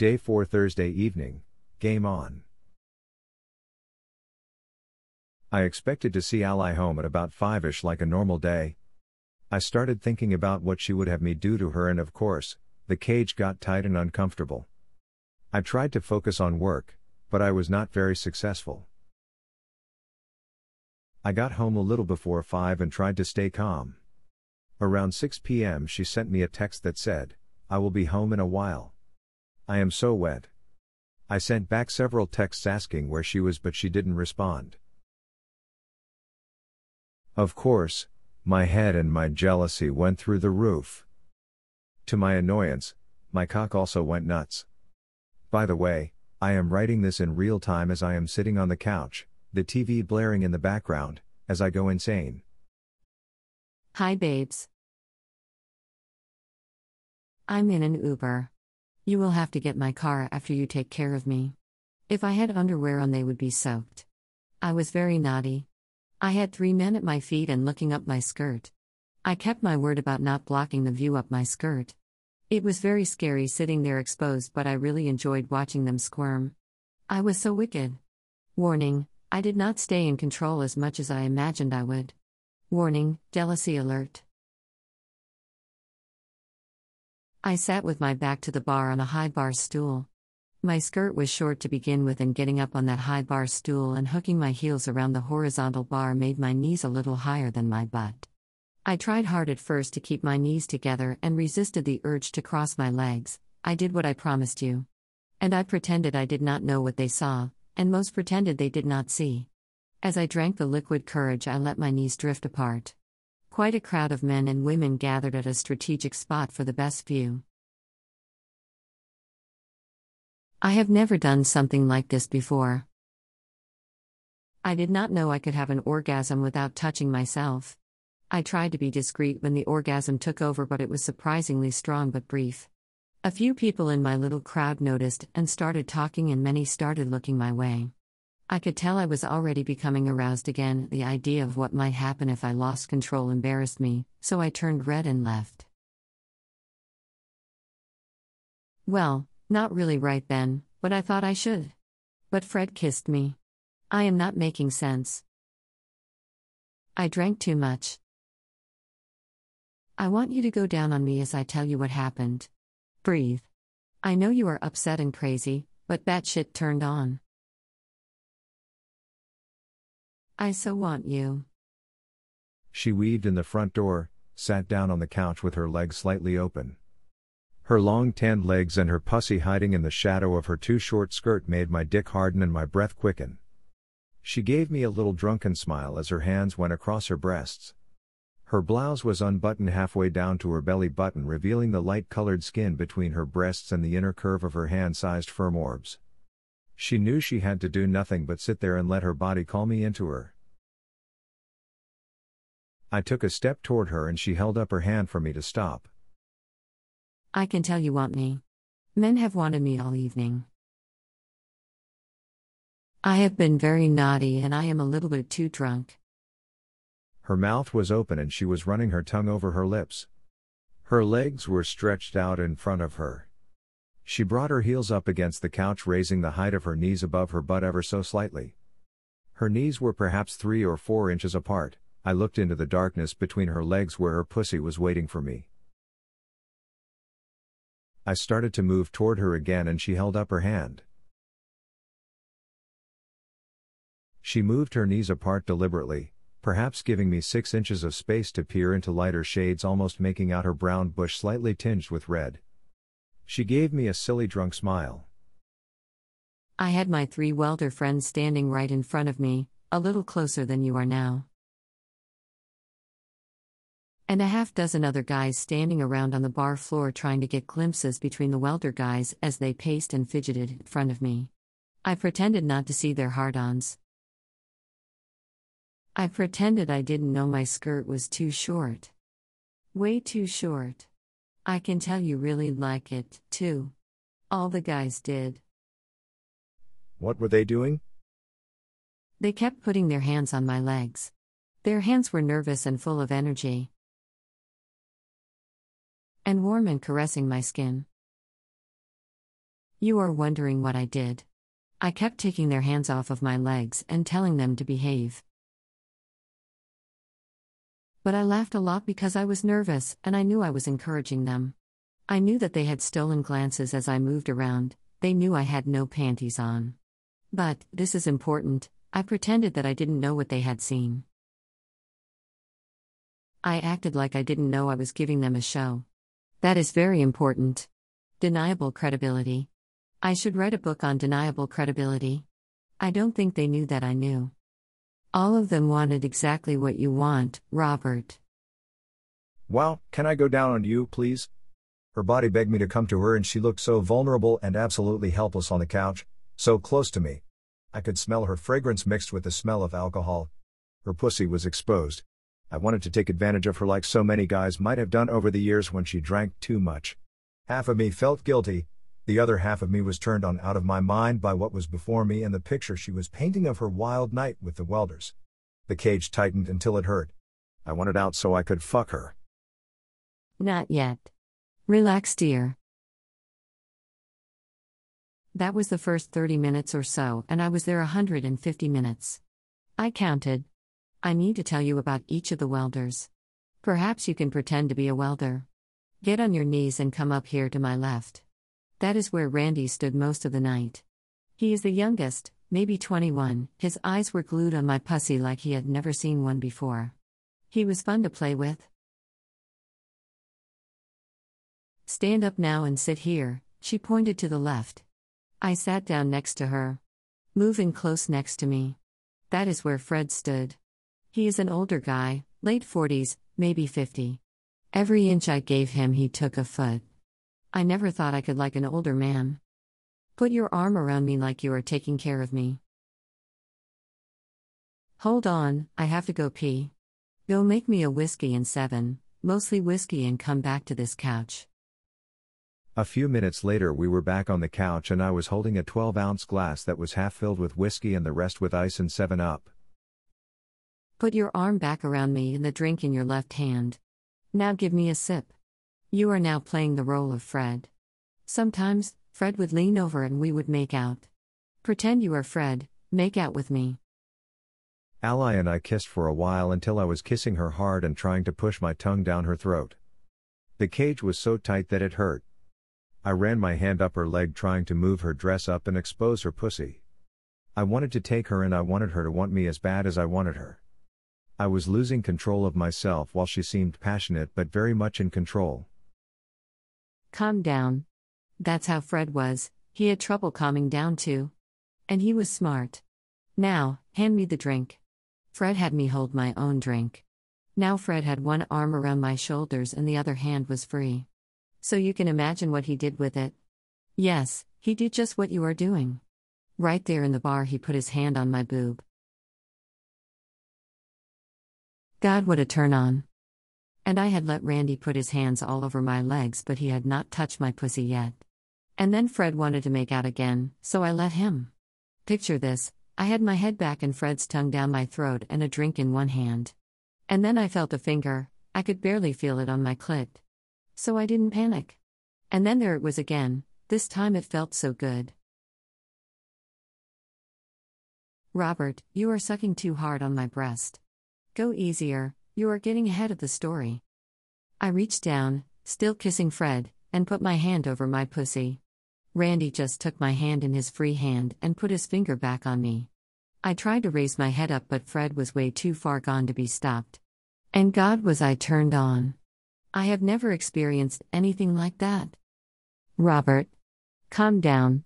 Day 4 Thursday evening, game on. I expected to see Ally home at about 5 ish like a normal day. I started thinking about what she would have me do to her, and of course, the cage got tight and uncomfortable. I tried to focus on work, but I was not very successful. I got home a little before 5 and tried to stay calm. Around 6 p.m., she sent me a text that said, I will be home in a while. I am so wet. I sent back several texts asking where she was, but she didn't respond. Of course, my head and my jealousy went through the roof. To my annoyance, my cock also went nuts. By the way, I am writing this in real time as I am sitting on the couch, the TV blaring in the background, as I go insane. Hi, babes. I'm in an Uber. You will have to get my car after you take care of me. If I had underwear on, they would be soaked. I was very naughty. I had three men at my feet and looking up my skirt. I kept my word about not blocking the view up my skirt. It was very scary sitting there exposed, but I really enjoyed watching them squirm. I was so wicked. Warning I did not stay in control as much as I imagined I would. Warning Jealousy alert. I sat with my back to the bar on a high bar stool. My skirt was short to begin with, and getting up on that high bar stool and hooking my heels around the horizontal bar made my knees a little higher than my butt. I tried hard at first to keep my knees together and resisted the urge to cross my legs. I did what I promised you. And I pretended I did not know what they saw, and most pretended they did not see. As I drank the liquid courage, I let my knees drift apart. Quite a crowd of men and women gathered at a strategic spot for the best view. I have never done something like this before. I did not know I could have an orgasm without touching myself. I tried to be discreet when the orgasm took over, but it was surprisingly strong but brief. A few people in my little crowd noticed and started talking, and many started looking my way. I could tell I was already becoming aroused again. The idea of what might happen if I lost control embarrassed me, so I turned red and left. Well, not really right then, but I thought I should. But Fred kissed me. I am not making sense. I drank too much. I want you to go down on me as I tell you what happened. Breathe. I know you are upset and crazy, but batshit turned on. I so want you. She weaved in the front door, sat down on the couch with her legs slightly open. Her long tanned legs and her pussy hiding in the shadow of her too short skirt made my dick harden and my breath quicken. She gave me a little drunken smile as her hands went across her breasts. Her blouse was unbuttoned halfway down to her belly button, revealing the light colored skin between her breasts and the inner curve of her hand sized firm orbs. She knew she had to do nothing but sit there and let her body call me into her. I took a step toward her and she held up her hand for me to stop. I can tell you want me. Men have wanted me all evening. I have been very naughty and I am a little bit too drunk. Her mouth was open and she was running her tongue over her lips. Her legs were stretched out in front of her. She brought her heels up against the couch, raising the height of her knees above her butt ever so slightly. Her knees were perhaps three or four inches apart. I looked into the darkness between her legs where her pussy was waiting for me. I started to move toward her again and she held up her hand. She moved her knees apart deliberately, perhaps giving me six inches of space to peer into lighter shades, almost making out her brown bush slightly tinged with red. She gave me a silly drunk smile. I had my three welder friends standing right in front of me, a little closer than you are now. And a half dozen other guys standing around on the bar floor trying to get glimpses between the welder guys as they paced and fidgeted in front of me. I pretended not to see their hard ons. I pretended I didn't know my skirt was too short. Way too short. I can tell you really like it, too. All the guys did. What were they doing? They kept putting their hands on my legs. Their hands were nervous and full of energy. And warm and caressing my skin. You are wondering what I did. I kept taking their hands off of my legs and telling them to behave. But I laughed a lot because I was nervous and I knew I was encouraging them. I knew that they had stolen glances as I moved around, they knew I had no panties on. But, this is important, I pretended that I didn't know what they had seen. I acted like I didn't know I was giving them a show. That is very important. Deniable credibility. I should write a book on deniable credibility. I don't think they knew that I knew. All of them wanted exactly what you want, Robert. Well, can I go down on you, please? Her body begged me to come to her, and she looked so vulnerable and absolutely helpless on the couch, so close to me. I could smell her fragrance mixed with the smell of alcohol. Her pussy was exposed. I wanted to take advantage of her like so many guys might have done over the years when she drank too much. Half of me felt guilty, the other half of me was turned on out of my mind by what was before me and the picture she was painting of her wild night with the welders. The cage tightened until it hurt. I wanted out so I could fuck her. Not yet. Relax, dear. That was the first 30 minutes or so, and I was there 150 minutes. I counted. I need to tell you about each of the welders. Perhaps you can pretend to be a welder. Get on your knees and come up here to my left. That is where Randy stood most of the night. He is the youngest, maybe 21, his eyes were glued on my pussy like he had never seen one before. He was fun to play with. Stand up now and sit here, she pointed to the left. I sat down next to her. Moving close next to me. That is where Fred stood. He is an older guy, late 40s, maybe 50. Every inch I gave him, he took a foot. I never thought I could like an older man. Put your arm around me like you are taking care of me. Hold on, I have to go pee. Go make me a whiskey and seven, mostly whiskey, and come back to this couch. A few minutes later, we were back on the couch, and I was holding a 12 ounce glass that was half filled with whiskey and the rest with ice and 7 Up. Put your arm back around me and the drink in your left hand. Now give me a sip. You are now playing the role of Fred. Sometimes, Fred would lean over and we would make out. Pretend you are Fred, make out with me. Ally and I kissed for a while until I was kissing her hard and trying to push my tongue down her throat. The cage was so tight that it hurt. I ran my hand up her leg trying to move her dress up and expose her pussy. I wanted to take her and I wanted her to want me as bad as I wanted her. I was losing control of myself while she seemed passionate but very much in control. Calm down. That's how Fred was, he had trouble calming down too. And he was smart. Now, hand me the drink. Fred had me hold my own drink. Now Fred had one arm around my shoulders and the other hand was free. So you can imagine what he did with it. Yes, he did just what you are doing. Right there in the bar, he put his hand on my boob. God, what a turn on. And I had let Randy put his hands all over my legs, but he had not touched my pussy yet. And then Fred wanted to make out again, so I let him. Picture this I had my head back and Fred's tongue down my throat and a drink in one hand. And then I felt a finger, I could barely feel it on my clit. So I didn't panic. And then there it was again, this time it felt so good. Robert, you are sucking too hard on my breast. Go easier, you are getting ahead of the story. I reached down, still kissing Fred, and put my hand over my pussy. Randy just took my hand in his free hand and put his finger back on me. I tried to raise my head up, but Fred was way too far gone to be stopped. And God was I turned on. I have never experienced anything like that. Robert. Calm down.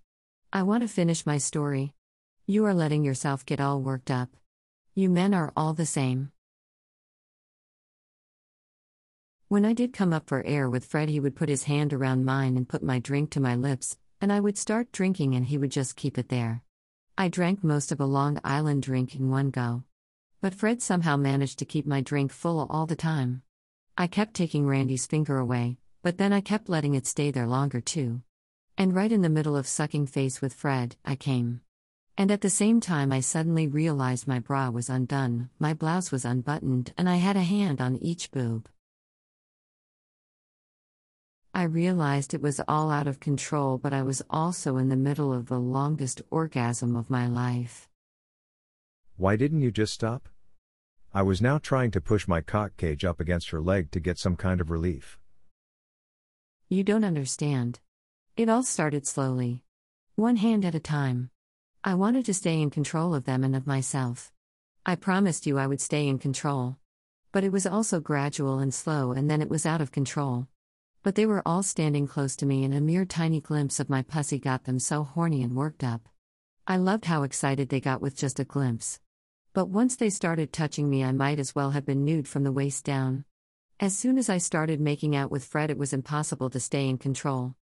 I want to finish my story. You are letting yourself get all worked up. You men are all the same. When I did come up for air with Fred, he would put his hand around mine and put my drink to my lips, and I would start drinking and he would just keep it there. I drank most of a Long Island drink in one go. But Fred somehow managed to keep my drink full all the time. I kept taking Randy's finger away, but then I kept letting it stay there longer too. And right in the middle of sucking face with Fred, I came. And at the same time, I suddenly realized my bra was undone, my blouse was unbuttoned, and I had a hand on each boob. I realized it was all out of control, but I was also in the middle of the longest orgasm of my life. Why didn't you just stop? I was now trying to push my cock cage up against her leg to get some kind of relief. You don't understand. It all started slowly. One hand at a time. I wanted to stay in control of them and of myself. I promised you I would stay in control. But it was also gradual and slow, and then it was out of control. But they were all standing close to me, and a mere tiny glimpse of my pussy got them so horny and worked up. I loved how excited they got with just a glimpse. But once they started touching me, I might as well have been nude from the waist down. As soon as I started making out with Fred, it was impossible to stay in control.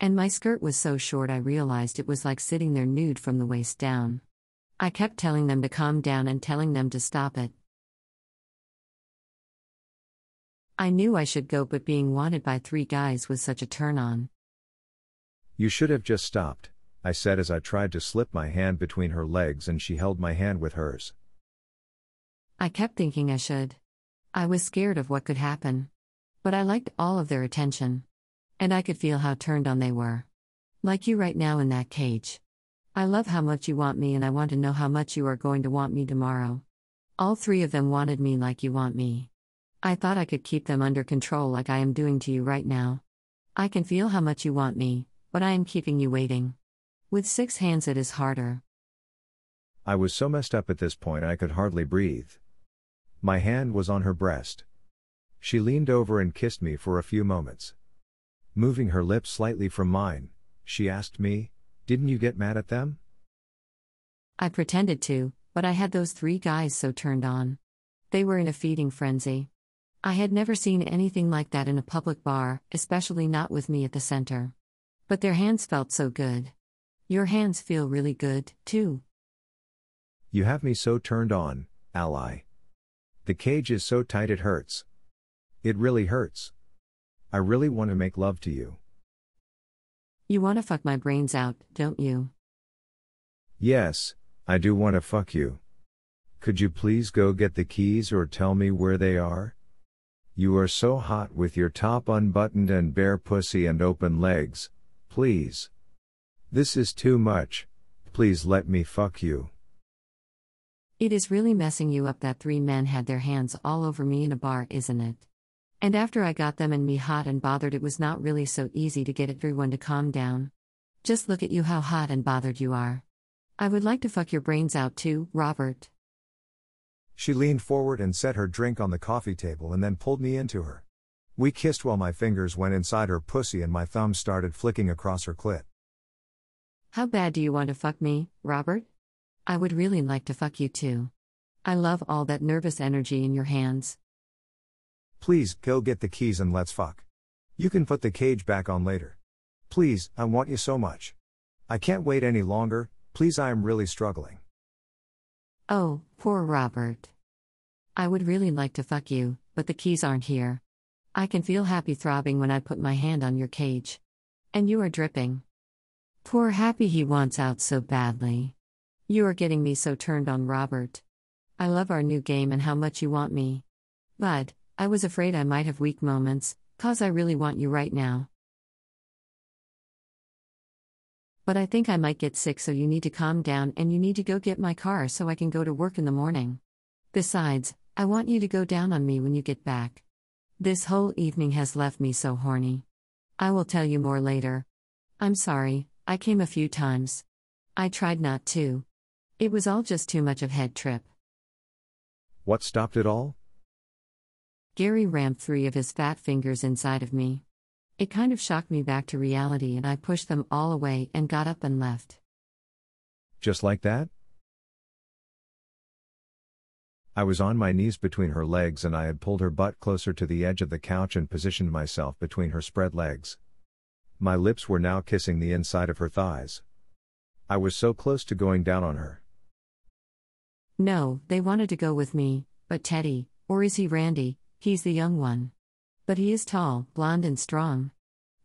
And my skirt was so short, I realized it was like sitting there nude from the waist down. I kept telling them to calm down and telling them to stop it. I knew I should go, but being wanted by three guys was such a turn on. You should have just stopped. I said as I tried to slip my hand between her legs and she held my hand with hers. I kept thinking I should. I was scared of what could happen. But I liked all of their attention. And I could feel how turned on they were. Like you right now in that cage. I love how much you want me and I want to know how much you are going to want me tomorrow. All three of them wanted me like you want me. I thought I could keep them under control like I am doing to you right now. I can feel how much you want me, but I am keeping you waiting. With six hands, it is harder. I was so messed up at this point I could hardly breathe. My hand was on her breast. She leaned over and kissed me for a few moments. Moving her lips slightly from mine, she asked me, Didn't you get mad at them? I pretended to, but I had those three guys so turned on. They were in a feeding frenzy. I had never seen anything like that in a public bar, especially not with me at the center. But their hands felt so good. Your hands feel really good, too. You have me so turned on, ally. The cage is so tight it hurts. It really hurts. I really want to make love to you. You want to fuck my brains out, don't you? Yes, I do want to fuck you. Could you please go get the keys or tell me where they are? You are so hot with your top unbuttoned and bare pussy and open legs, please. This is too much. Please let me fuck you. It is really messing you up that three men had their hands all over me in a bar, isn't it? And after I got them and me hot and bothered, it was not really so easy to get everyone to calm down. Just look at you how hot and bothered you are. I would like to fuck your brains out too, Robert. She leaned forward and set her drink on the coffee table and then pulled me into her. We kissed while my fingers went inside her pussy and my thumbs started flicking across her clit. How bad do you want to fuck me, Robert? I would really like to fuck you too. I love all that nervous energy in your hands. Please, go get the keys and let's fuck. You can put the cage back on later. Please, I want you so much. I can't wait any longer, please, I am really struggling. Oh, poor Robert. I would really like to fuck you, but the keys aren't here. I can feel happy throbbing when I put my hand on your cage. And you are dripping. Poor Happy, he wants out so badly. You are getting me so turned on, Robert. I love our new game and how much you want me. But, I was afraid I might have weak moments, cause I really want you right now. But I think I might get sick, so you need to calm down and you need to go get my car so I can go to work in the morning. Besides, I want you to go down on me when you get back. This whole evening has left me so horny. I will tell you more later. I'm sorry, I came a few times. I tried not to. It was all just too much of head trip. What stopped it all? Gary rammed three of his fat fingers inside of me. It kind of shocked me back to reality and I pushed them all away and got up and left. Just like that? I was on my knees between her legs and I had pulled her butt closer to the edge of the couch and positioned myself between her spread legs. My lips were now kissing the inside of her thighs. I was so close to going down on her. No, they wanted to go with me, but Teddy, or is he Randy, he's the young one. But he is tall, blond, and strong.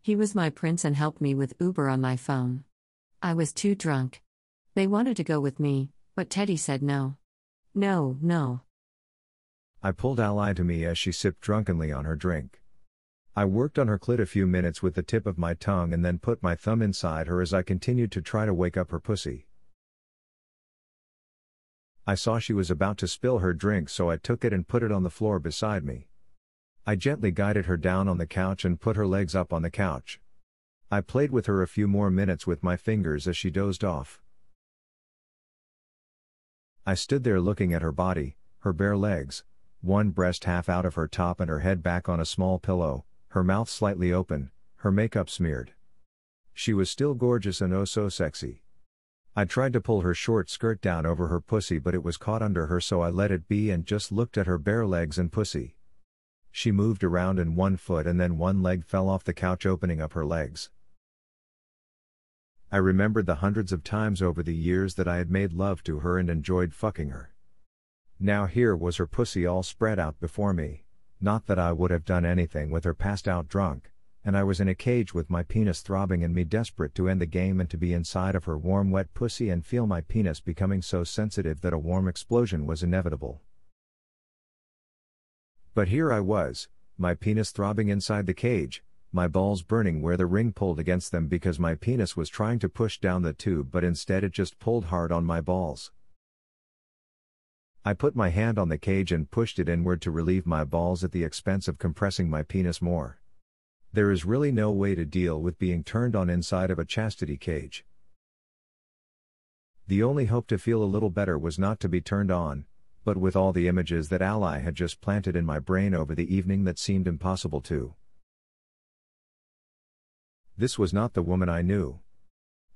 He was my prince and helped me with Uber on my phone. I was too drunk. They wanted to go with me, but Teddy said no. No, no. I pulled Ally to me as she sipped drunkenly on her drink. I worked on her clit a few minutes with the tip of my tongue and then put my thumb inside her as I continued to try to wake up her pussy. I saw she was about to spill her drink so I took it and put it on the floor beside me. I gently guided her down on the couch and put her legs up on the couch. I played with her a few more minutes with my fingers as she dozed off. I stood there looking at her body, her bare legs, one breast half out of her top and her head back on a small pillow, her mouth slightly open, her makeup smeared. She was still gorgeous and oh so sexy. I tried to pull her short skirt down over her pussy but it was caught under her so I let it be and just looked at her bare legs and pussy. She moved around and one foot and then one leg fell off the couch opening up her legs. I remembered the hundreds of times over the years that I had made love to her and enjoyed fucking her. Now here was her pussy all spread out before me, not that I would have done anything with her passed out drunk, and I was in a cage with my penis throbbing and me desperate to end the game and to be inside of her warm wet pussy and feel my penis becoming so sensitive that a warm explosion was inevitable. But here I was, my penis throbbing inside the cage, my balls burning where the ring pulled against them because my penis was trying to push down the tube but instead it just pulled hard on my balls. I put my hand on the cage and pushed it inward to relieve my balls at the expense of compressing my penis more. There is really no way to deal with being turned on inside of a chastity cage. The only hope to feel a little better was not to be turned on, but with all the images that Ally had just planted in my brain over the evening that seemed impossible to. This was not the woman I knew.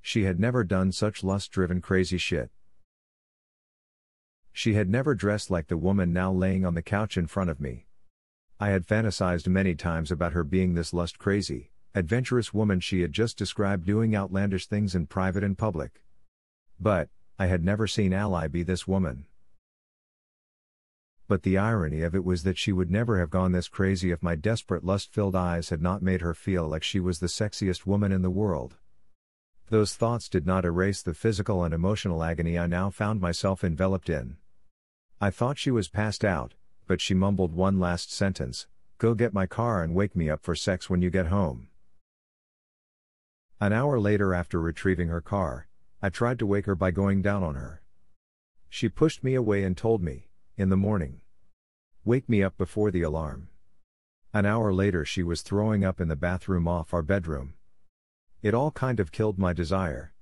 She had never done such lust driven crazy shit. She had never dressed like the woman now laying on the couch in front of me. I had fantasized many times about her being this lust crazy, adventurous woman she had just described doing outlandish things in private and public. But, I had never seen Ally be this woman. But the irony of it was that she would never have gone this crazy if my desperate lust filled eyes had not made her feel like she was the sexiest woman in the world. Those thoughts did not erase the physical and emotional agony I now found myself enveloped in. I thought she was passed out, but she mumbled one last sentence Go get my car and wake me up for sex when you get home. An hour later, after retrieving her car, I tried to wake her by going down on her. She pushed me away and told me, in the morning. Wake me up before the alarm. An hour later, she was throwing up in the bathroom off our bedroom. It all kind of killed my desire.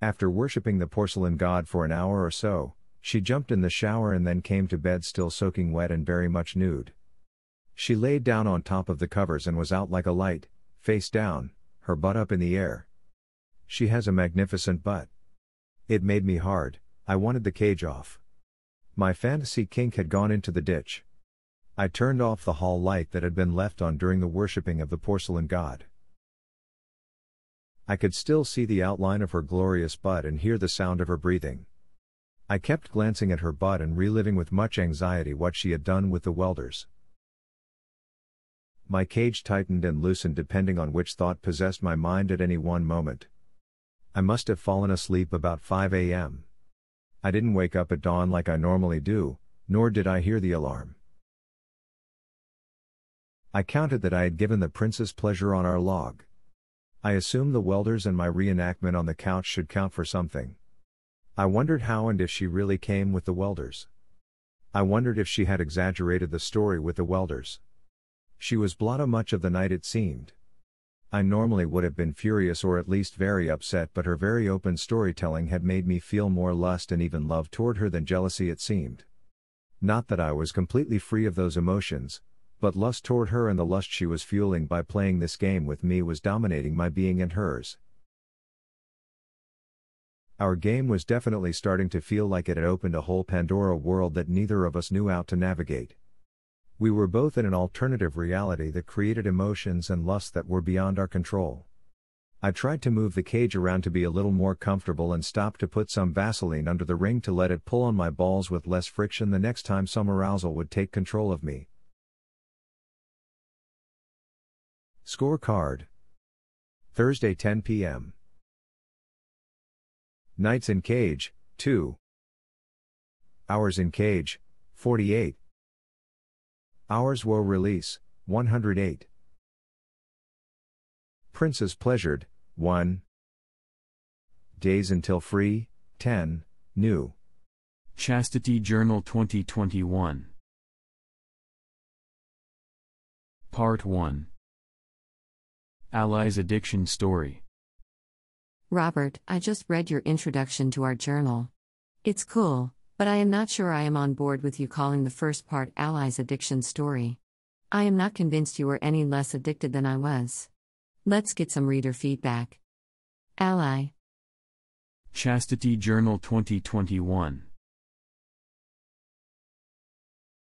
After worshipping the porcelain god for an hour or so, she jumped in the shower and then came to bed still soaking wet and very much nude. She laid down on top of the covers and was out like a light, face down, her butt up in the air. She has a magnificent butt. It made me hard, I wanted the cage off. My fantasy kink had gone into the ditch. I turned off the hall light that had been left on during the worshipping of the porcelain god. I could still see the outline of her glorious butt and hear the sound of her breathing. I kept glancing at her butt and reliving with much anxiety what she had done with the welders. My cage tightened and loosened depending on which thought possessed my mind at any one moment. I must have fallen asleep about 5 a.m. I didn't wake up at dawn like I normally do, nor did I hear the alarm. I counted that I had given the princess pleasure on our log. I assumed the welders and my reenactment on the couch should count for something. I wondered how and if she really came with the welders. I wondered if she had exaggerated the story with the welders. She was blotto much of the night it seemed. I normally would have been furious or at least very upset, but her very open storytelling had made me feel more lust and even love toward her than jealousy, it seemed. Not that I was completely free of those emotions, but lust toward her and the lust she was fueling by playing this game with me was dominating my being and hers. Our game was definitely starting to feel like it had opened a whole Pandora world that neither of us knew how to navigate. We were both in an alternative reality that created emotions and lusts that were beyond our control. I tried to move the cage around to be a little more comfortable and stopped to put some Vaseline under the ring to let it pull on my balls with less friction the next time some arousal would take control of me. Scorecard Thursday 10 p.m. Nights in Cage, 2. Hours in cage, 48. Hours woe release, 108. Princess pleasured, 1. Days until free, 10, new. Chastity Journal 2021. Part 1 Ally's Addiction Story. Robert, I just read your introduction to our journal. It's cool, but I am not sure I am on board with you calling the first part Ally's Addiction Story. I am not convinced you were any less addicted than I was. Let's get some reader feedback. Ally. Chastity Journal 2021.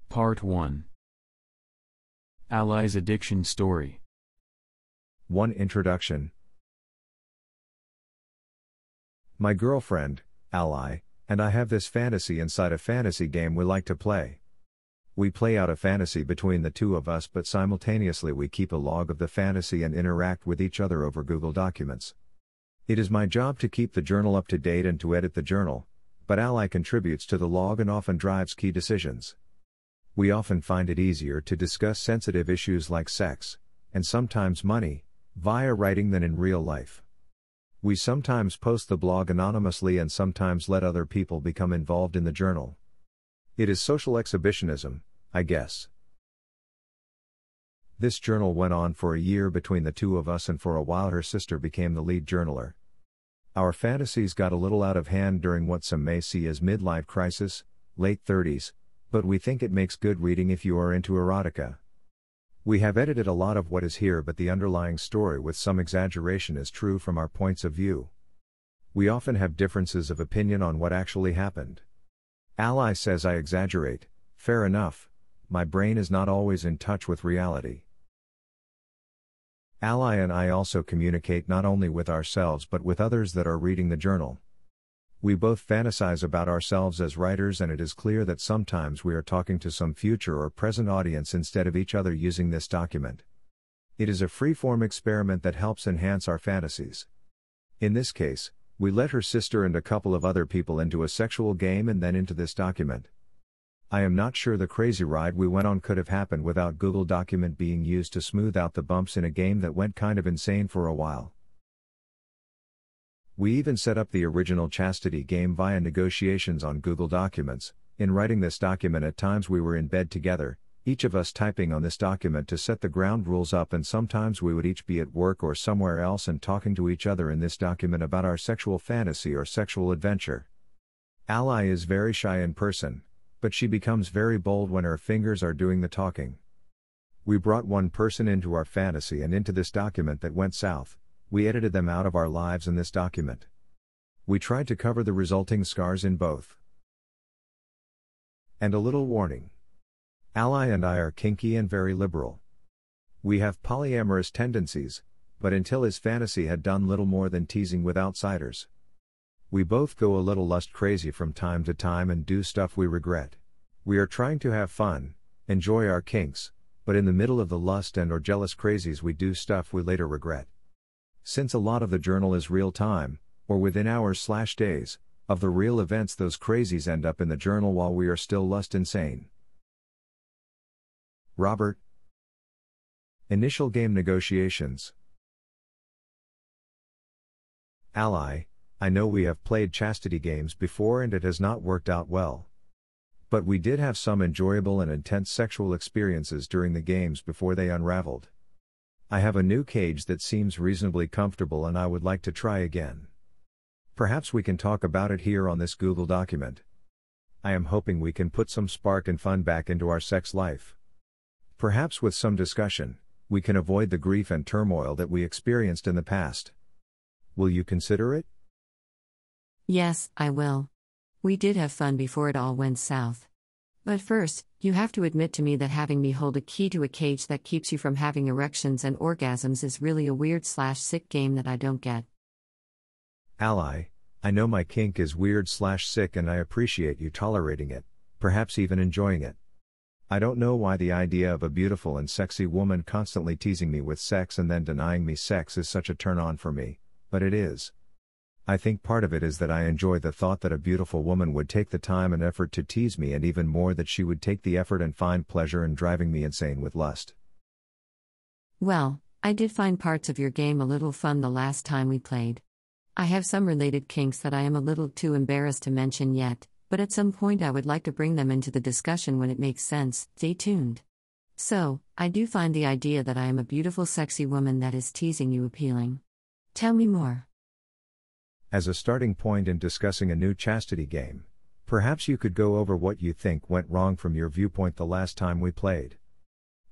Part 1 Ally's Addiction Story. 1 Introduction My girlfriend, Ally, and I have this fantasy inside a fantasy game we like to play. We play out a fantasy between the two of us, but simultaneously we keep a log of the fantasy and interact with each other over Google Documents. It is my job to keep the journal up to date and to edit the journal, but Ally contributes to the log and often drives key decisions we often find it easier to discuss sensitive issues like sex, and sometimes money, via writing than in real life. We sometimes post the blog anonymously and sometimes let other people become involved in the journal. It is social exhibitionism, I guess. This journal went on for a year between the two of us, and for a while her sister became the lead journaler. Our fantasies got a little out of hand during what some may see as midlife crisis, late 30s, but we think it makes good reading if you are into erotica. We have edited a lot of what is here, but the underlying story with some exaggeration is true from our points of view. We often have differences of opinion on what actually happened. Ally says I exaggerate, fair enough, my brain is not always in touch with reality. Ally and I also communicate not only with ourselves but with others that are reading the journal. We both fantasize about ourselves as writers, and it is clear that sometimes we are talking to some future or present audience instead of each other using this document. It is a free-form experiment that helps enhance our fantasies. In this case, we let her sister and a couple of other people into a sexual game and then into this document. I am not sure the crazy ride we went on could have happened without Google Document being used to smooth out the bumps in a game that went kind of insane for a while. We even set up the original Chastity game via negotiations on Google Documents. In writing this document, at times we were in bed together, each of us typing on this document to set the ground rules up, and sometimes we would each be at work or somewhere else and talking to each other in this document about our sexual fantasy or sexual adventure. Ally is very shy in person, but she becomes very bold when her fingers are doing the talking. We brought one person into our fantasy and into this document that went south we edited them out of our lives in this document. We tried to cover the resulting scars in both. And a little warning. Ally and I are kinky and very liberal. We have polyamorous tendencies, but until his fantasy had done little more than teasing with outsiders. We both go a little lust crazy from time to time and do stuff we regret. We are trying to have fun, enjoy our kinks, but in the middle of the lust and or jealous crazies we do stuff we later regret. Since a lot of the journal is real time, or within hours slash days, of the real events those crazies end up in the journal while we are still lust insane. Robert. Initial game negotiations. Ally, I know we have played chastity games before and it has not worked out well. But we did have some enjoyable and intense sexual experiences during the games before they unraveled. I have a new cage that seems reasonably comfortable and I would like to try again. Perhaps we can talk about it here on this Google document. I am hoping we can put some spark and fun back into our sex life. Perhaps with some discussion, we can avoid the grief and turmoil that we experienced in the past. Will you consider it? Yes, I will. We did have fun before it all went south. But first, you have to admit to me that having me hold a key to a cage that keeps you from having erections and orgasms is really a weird slash sick game that I don't get. Ally, I know my kink is weird slash sick and I appreciate you tolerating it, perhaps even enjoying it. I don't know why the idea of a beautiful and sexy woman constantly teasing me with sex and then denying me sex is such a turn on for me, but it is. I think part of it is that I enjoy the thought that a beautiful woman would take the time and effort to tease me, and even more that she would take the effort and find pleasure in driving me insane with lust. Well, I did find parts of your game a little fun the last time we played. I have some related kinks that I am a little too embarrassed to mention yet, but at some point I would like to bring them into the discussion when it makes sense. Stay tuned. So, I do find the idea that I am a beautiful, sexy woman that is teasing you appealing. Tell me more. As a starting point in discussing a new chastity game, perhaps you could go over what you think went wrong from your viewpoint the last time we played.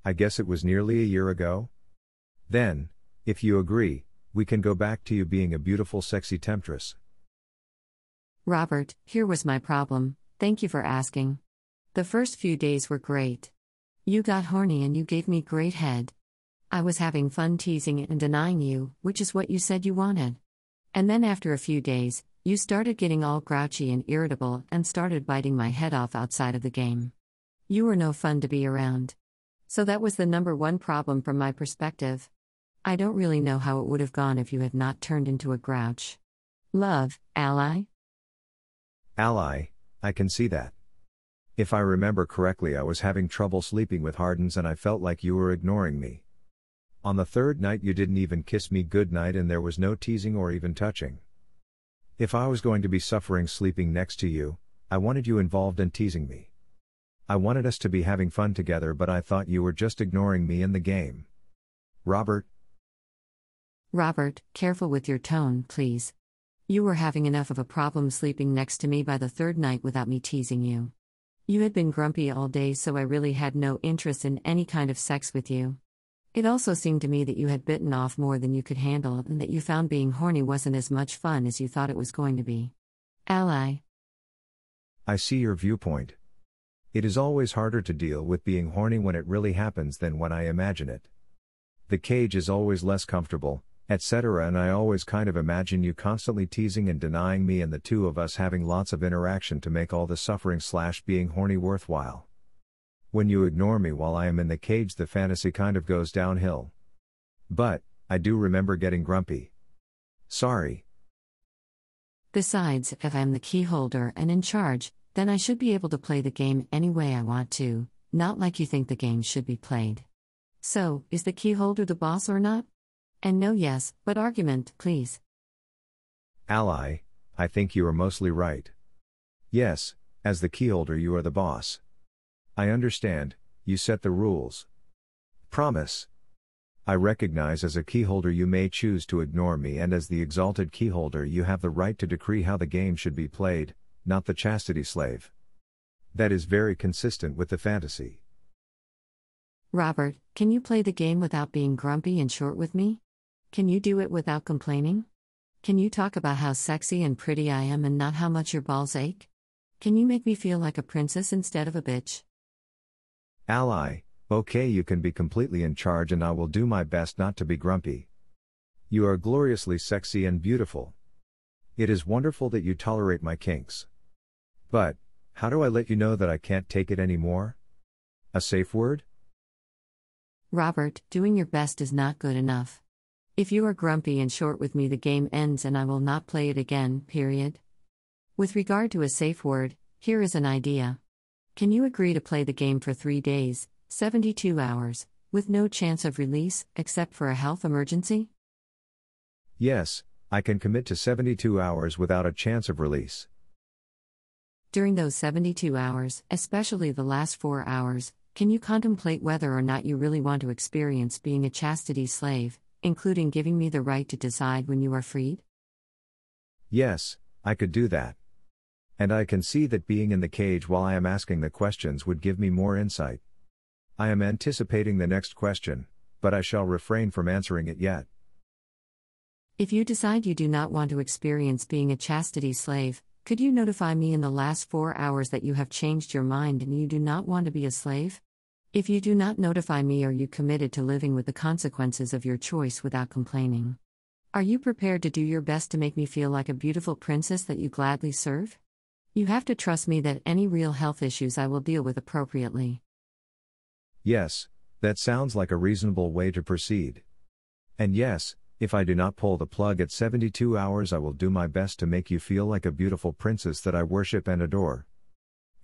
I guess it was nearly a year ago? Then, if you agree, we can go back to you being a beautiful, sexy temptress. Robert, here was my problem, thank you for asking. The first few days were great. You got horny and you gave me great head. I was having fun teasing and denying you, which is what you said you wanted. And then after a few days, you started getting all grouchy and irritable and started biting my head off outside of the game. You were no fun to be around. So that was the number one problem from my perspective. I don't really know how it would have gone if you had not turned into a grouch. Love, ally? Ally, I can see that. If I remember correctly, I was having trouble sleeping with Hardens and I felt like you were ignoring me. On the third night, you didn't even kiss me goodnight and there was no teasing or even touching. If I was going to be suffering sleeping next to you, I wanted you involved and teasing me. I wanted us to be having fun together, but I thought you were just ignoring me in the game. Robert? Robert, careful with your tone, please. You were having enough of a problem sleeping next to me by the third night without me teasing you. You had been grumpy all day, so I really had no interest in any kind of sex with you. It also seemed to me that you had bitten off more than you could handle and that you found being horny wasn't as much fun as you thought it was going to be. Ally. I see your viewpoint. It is always harder to deal with being horny when it really happens than when I imagine it. The cage is always less comfortable, etc. And I always kind of imagine you constantly teasing and denying me and the two of us having lots of interaction to make all the suffering slash being horny worthwhile. When you ignore me while I am in the cage, the fantasy kind of goes downhill. But, I do remember getting grumpy. Sorry. Besides, if I'm the key holder and in charge, then I should be able to play the game any way I want to, not like you think the game should be played. So, is the key holder the boss or not? And no yes, but argument, please. Ally, I think you are mostly right. Yes, as the keyholder, you are the boss. I understand, you set the rules. Promise. I recognize as a keyholder you may choose to ignore me, and as the exalted keyholder, you have the right to decree how the game should be played, not the chastity slave. That is very consistent with the fantasy. Robert, can you play the game without being grumpy and short with me? Can you do it without complaining? Can you talk about how sexy and pretty I am and not how much your balls ache? Can you make me feel like a princess instead of a bitch? Ally, okay, you can be completely in charge and I will do my best not to be grumpy. You are gloriously sexy and beautiful. It is wonderful that you tolerate my kinks. But, how do I let you know that I can't take it anymore? A safe word? Robert, doing your best is not good enough. If you are grumpy and short with me, the game ends and I will not play it again, period. With regard to a safe word, here is an idea. Can you agree to play the game for three days, 72 hours, with no chance of release, except for a health emergency? Yes, I can commit to 72 hours without a chance of release. During those 72 hours, especially the last four hours, can you contemplate whether or not you really want to experience being a chastity slave, including giving me the right to decide when you are freed? Yes, I could do that. And I can see that being in the cage while I am asking the questions would give me more insight. I am anticipating the next question, but I shall refrain from answering it yet. If you decide you do not want to experience being a chastity slave, could you notify me in the last four hours that you have changed your mind and you do not want to be a slave? If you do not notify me, are you committed to living with the consequences of your choice without complaining? Are you prepared to do your best to make me feel like a beautiful princess that you gladly serve? You have to trust me that any real health issues I will deal with appropriately. Yes, that sounds like a reasonable way to proceed. And yes, If I do not pull the plug at 72 hours, I will do my best to make you feel like a beautiful princess that I worship and adore.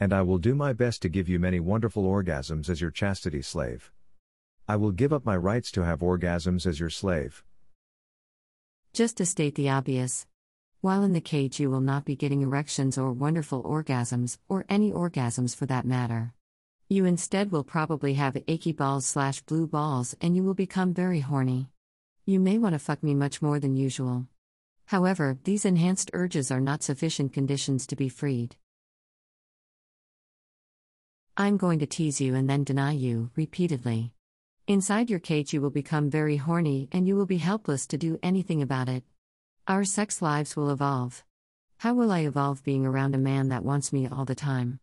And I will do my best to give you many wonderful orgasms as your chastity slave. I will give up my rights to have orgasms as your slave. Just to state the obvious. While in the cage, you will not be getting erections or wonderful orgasms, or any orgasms for that matter. You instead will probably have achy balls slash blue balls and you will become very horny. You may want to fuck me much more than usual. However, these enhanced urges are not sufficient conditions to be freed. I'm going to tease you and then deny you, repeatedly. Inside your cage, you will become very horny and you will be helpless to do anything about it. Our sex lives will evolve. How will I evolve being around a man that wants me all the time?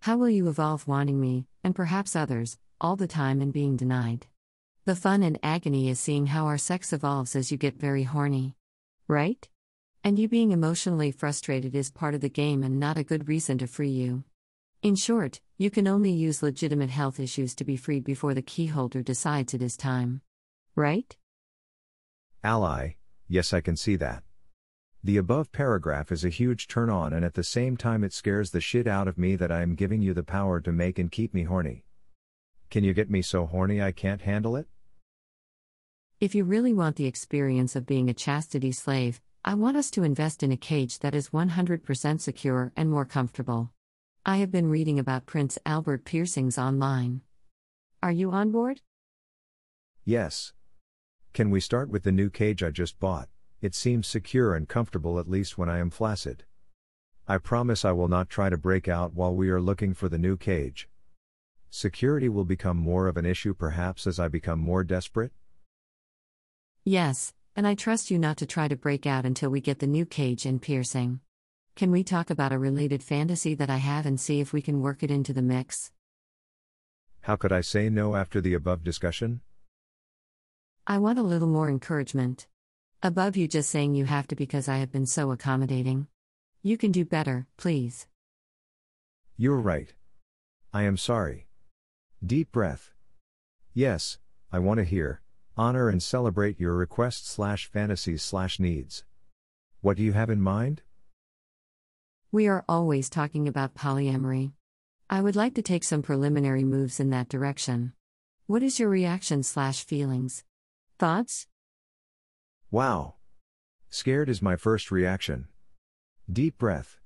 How will you evolve wanting me, and perhaps others, all the time and being denied? The fun and agony is seeing how our sex evolves as you get very horny. Right? And you being emotionally frustrated is part of the game and not a good reason to free you. In short, you can only use legitimate health issues to be freed before the keyholder decides it is time. Right? Ally, yes, I can see that. The above paragraph is a huge turn on, and at the same time, it scares the shit out of me that I am giving you the power to make and keep me horny. Can you get me so horny I can't handle it? If you really want the experience of being a chastity slave, I want us to invest in a cage that is 100% secure and more comfortable. I have been reading about Prince Albert piercings online. Are you on board? Yes. Can we start with the new cage I just bought? It seems secure and comfortable at least when I am flaccid. I promise I will not try to break out while we are looking for the new cage. Security will become more of an issue perhaps as I become more desperate? Yes, and I trust you not to try to break out until we get the new cage and piercing. Can we talk about a related fantasy that I have and see if we can work it into the mix? How could I say no after the above discussion? I want a little more encouragement. Above you just saying you have to because I have been so accommodating. You can do better, please. You're right. I am sorry. Deep breath. Yes, I want to hear honor and celebrate your requests slash fantasies slash needs. What do you have in mind? We are always talking about polyamory. I would like to take some preliminary moves in that direction. What is your reaction slash feelings? Thoughts? Wow. Scared is my first reaction. Deep breath.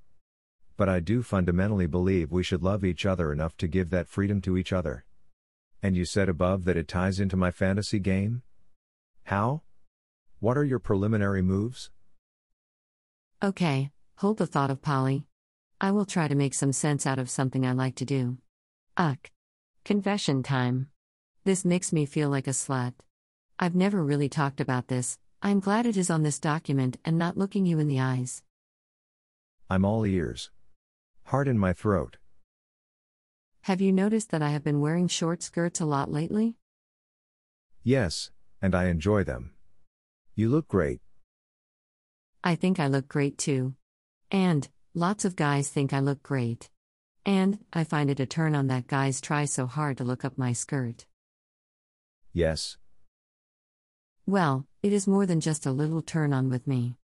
But I do fundamentally believe we should love each other enough to give that freedom to each other. And you said above that it ties into my fantasy game? How? What are your preliminary moves? Okay, hold the thought of Polly. I will try to make some sense out of something I like to do. Uck. Confession time. This makes me feel like a slut. I've never really talked about this, I'm glad it is on this document and not looking you in the eyes. I'm all ears. Heart in my throat. Have you noticed that I have been wearing short skirts a lot lately? Yes, and I enjoy them. You look great. I think I look great too. And, lots of guys think I look great. And, I find it a turn on that guys try so hard to look up my skirt. Yes. Well, it is more than just a little turn on with me.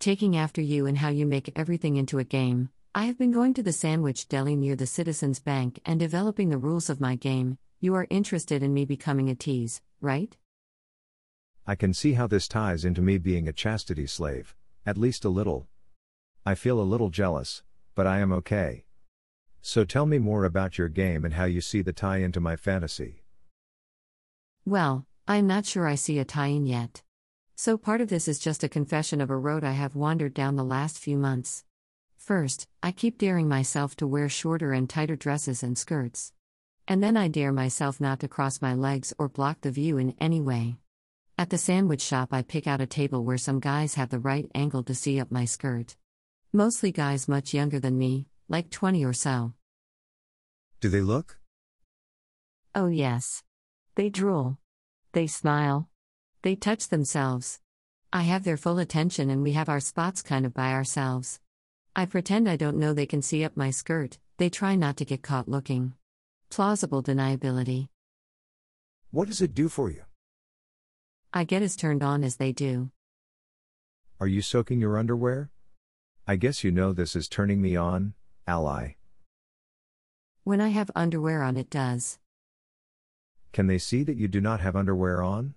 Taking after you and how you make everything into a game, I have been going to the sandwich deli near the Citizens Bank and developing the rules of my game. You are interested in me becoming a tease, right? I can see how this ties into me being a chastity slave, at least a little. I feel a little jealous, but I am okay. So tell me more about your game and how you see the tie into my fantasy. Well, I'm not sure I see a tie in yet. So part of this is just a confession of a road I have wandered down the last few months. First, I keep daring myself to wear shorter and tighter dresses and skirts. And then I dare myself not to cross my legs or block the view in any way. At the sandwich shop, I pick out a table where some guys have the right angle to see up my skirt. Mostly guys much younger than me, like 20 or so. Do they look? Oh, yes. They drool. They smile. They touch themselves. I have their full attention and we have our spots kind of by ourselves. I pretend I don't know they can see up my skirt, they try not to get caught looking. Plausible deniability. What does it do for you? I get as turned on as they do. Are you soaking your underwear? I guess you know this is turning me on, ally. When I have underwear on, it does. Can they see that you do not have underwear on?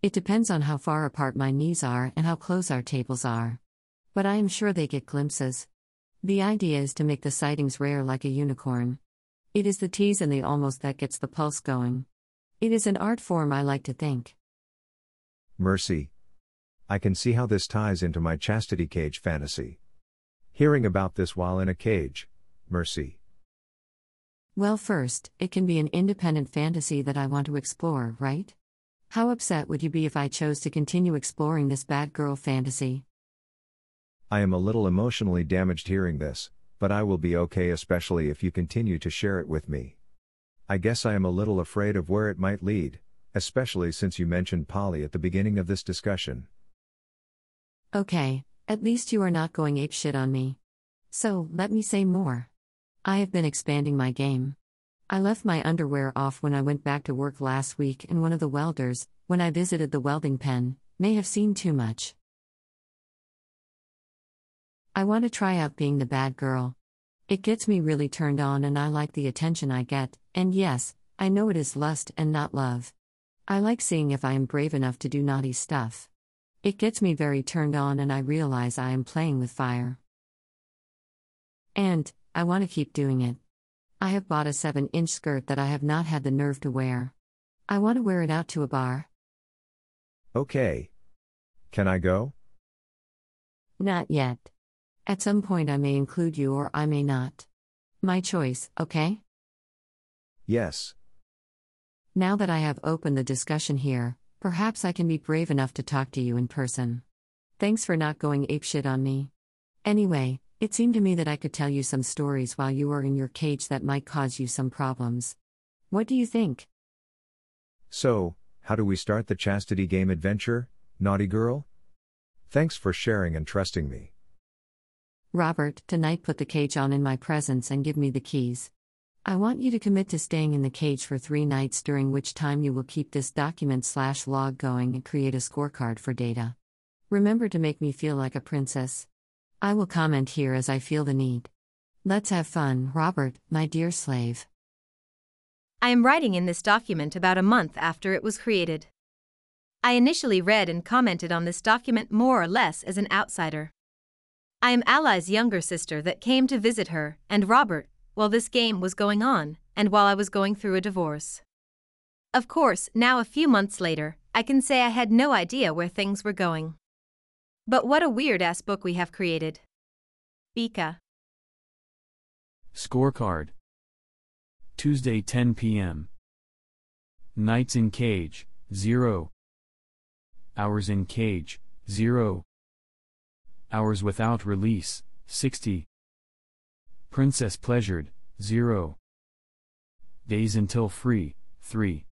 It depends on how far apart my knees are and how close our tables are. But I am sure they get glimpses. The idea is to make the sightings rare like a unicorn. It is the tease and the almost that gets the pulse going. It is an art form I like to think. Mercy. I can see how this ties into my chastity cage fantasy. Hearing about this while in a cage, mercy. Well, first, it can be an independent fantasy that I want to explore, right? How upset would you be if I chose to continue exploring this bad girl fantasy? I am a little emotionally damaged hearing this, but I will be okay, especially if you continue to share it with me. I guess I am a little afraid of where it might lead, especially since you mentioned Polly at the beginning of this discussion. Okay, at least you are not going apeshit on me. So, let me say more. I have been expanding my game. I left my underwear off when I went back to work last week, and one of the welders, when I visited the welding pen, may have seen too much. I want to try out being the bad girl. It gets me really turned on, and I like the attention I get, and yes, I know it is lust and not love. I like seeing if I am brave enough to do naughty stuff. It gets me very turned on, and I realize I am playing with fire. And, I want to keep doing it. I have bought a 7 inch skirt that I have not had the nerve to wear. I want to wear it out to a bar. Okay. Can I go? Not yet. At some point, I may include you or I may not. My choice, okay? Yes. Now that I have opened the discussion here, perhaps I can be brave enough to talk to you in person. Thanks for not going apeshit on me. Anyway, it seemed to me that I could tell you some stories while you are in your cage that might cause you some problems. What do you think? So, how do we start the chastity game adventure, naughty girl? Thanks for sharing and trusting me. Robert, tonight put the cage on in my presence and give me the keys. I want you to commit to staying in the cage for three nights, during which time you will keep this document slash log going and create a scorecard for data. Remember to make me feel like a princess. I will comment here as I feel the need. Let's have fun, Robert, my dear slave. I am writing in this document about a month after it was created. I initially read and commented on this document more or less as an outsider. I am Ally's younger sister that came to visit her and Robert while this game was going on and while I was going through a divorce. Of course, now a few months later, I can say I had no idea where things were going. But what a weird ass book we have created. Bika. Scorecard. Tuesday 10 p.m. Nights in cage, 0. Hours in cage, 0. Hours without release, 60. Princess pleasured, 0. Days until free, 3.